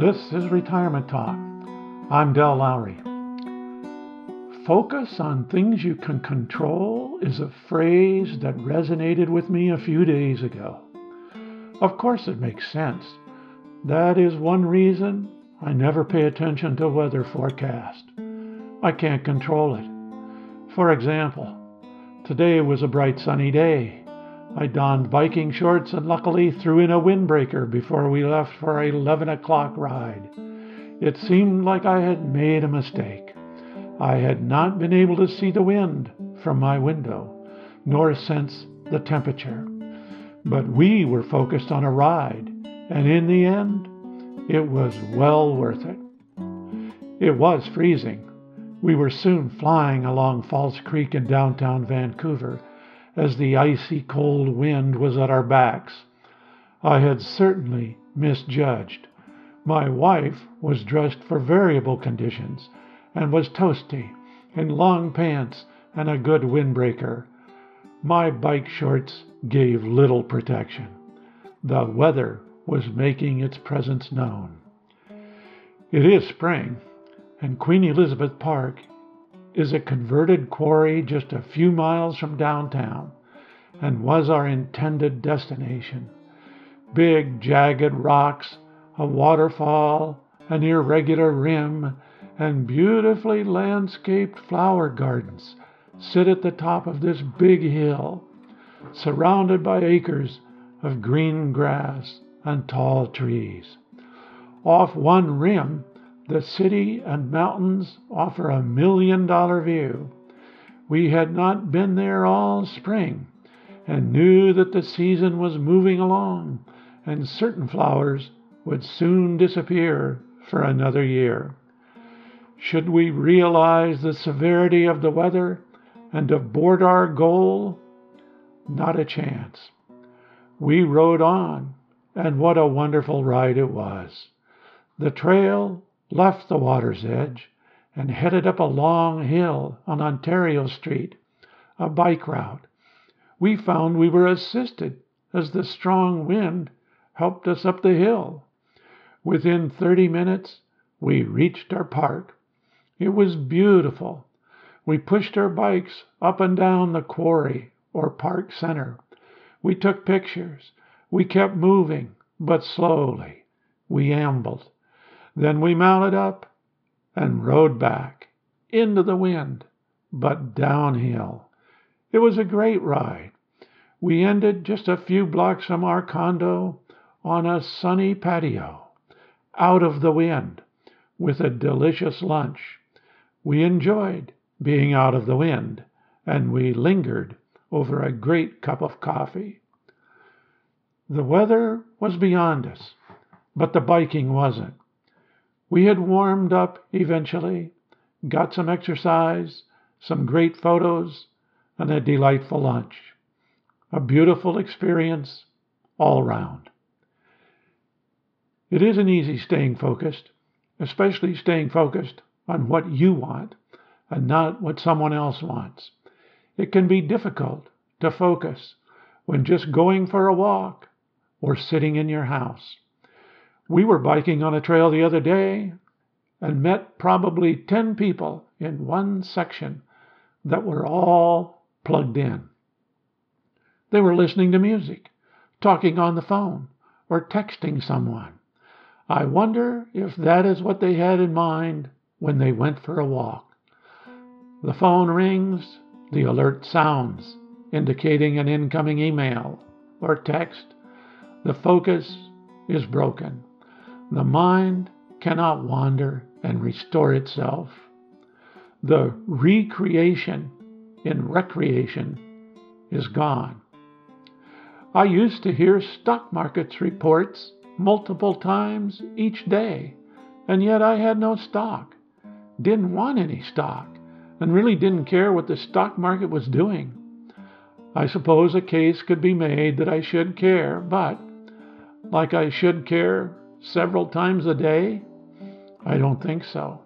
This is Retirement Talk. I'm Del Lowry. Focus on things you can control is a phrase that resonated with me a few days ago. Of course, it makes sense. That is one reason I never pay attention to weather forecast. I can't control it. For example, today was a bright sunny day. I donned biking shorts and luckily threw in a windbreaker before we left for our 11 o'clock ride. It seemed like I had made a mistake. I had not been able to see the wind from my window, nor sense the temperature. But we were focused on a ride, and in the end, it was well worth it. It was freezing. We were soon flying along False Creek in downtown Vancouver as the icy cold wind was at our backs. I had certainly misjudged. My wife was dressed for variable conditions and was toasty in long pants and a good windbreaker. My bike shorts gave little protection. The weather was making its presence known. It is spring, and Queen Elizabeth Park is a converted quarry just a few miles from downtown and was our intended destination. Big, jagged rocks, a waterfall, an irregular rim, and beautifully landscaped flower gardens sit at the top of this big hill, surrounded by acres of green grass and tall trees. Off one rim the city and mountains offer a million dollar view. We had not been there all spring and knew that the season was moving along and certain flowers would soon disappear for another year. Should we realize the severity of the weather and abort our goal? Not a chance. We rode on, and what a wonderful ride it was. The trail left the water's edge and headed up a long hill on Ontario Street, a bike route. We found we were assisted as the strong wind helped us up the hill. Within 30 minutes, we reached our park. It was beautiful. We pushed our bikes up and down the quarry or park center. We took pictures. We kept moving, but slowly. We ambled. Then we mounted up and rode back into the wind, but downhill. It was a great ride. We ended just a few blocks from our condo on a sunny patio, out of the wind, with a delicious lunch. We enjoyed being out of the wind, and we lingered over a great cup of coffee. The weather was beyond us, but the biking wasn't. We had warmed up eventually, got some exercise, some great photos, and a delightful lunch. A beautiful experience all round. It isn't easy staying focused, especially staying focused on what you want and not what someone else wants. It can be difficult to focus when just going for a walk or sitting in your house. We were biking on a trail the other day and met probably 10 people in one section that were all plugged in. They were listening to music, talking on the phone, or texting someone. I wonder if that is what they had in mind when they went for a walk. The phone rings, the alert sounds, indicating an incoming email or text. The focus is broken. The mind cannot wander and restore itself. The recreation in recreation is gone. I used to hear stock markets reports multiple times each day, and yet I had no stock, didn't want any stock, and really didn't care what the stock market was doing. I suppose a case could be made that I should care, but like I should care several times a day? I don't think so.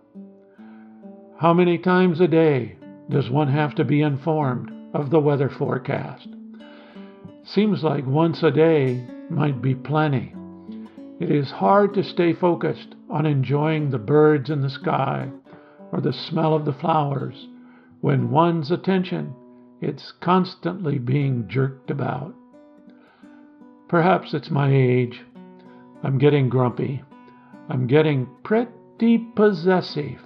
How many times a day does one have to be informed of the weather forecast? Seems like once a day might be plenty. It is hard to stay focused on enjoying the birds in the sky or the smell of the flowers when one's attention is constantly being jerked about. Perhaps it's my age. I'm getting grumpy. I'm getting pretty possessive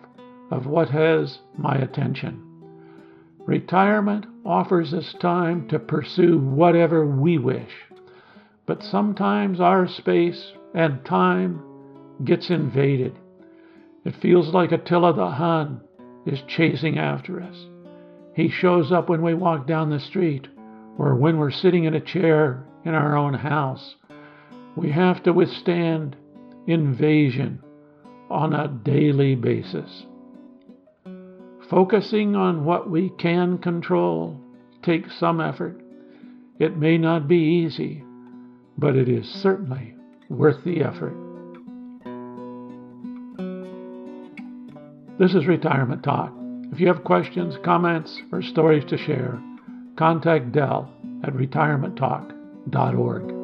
of what has my attention. Retirement offers us time to pursue whatever we wish, but sometimes our space and time gets invaded. It feels like Attila the Hun is chasing after us. He shows up when we walk down the street or when we're sitting in a chair in our own house. We have to withstand invasion on a daily basis. Focusing on what we can control takes some effort. It may not be easy, but it is certainly worth the effort. This is Retirement Talk. If you have questions, comments, or stories to share, contact Del at retirementtalk.org.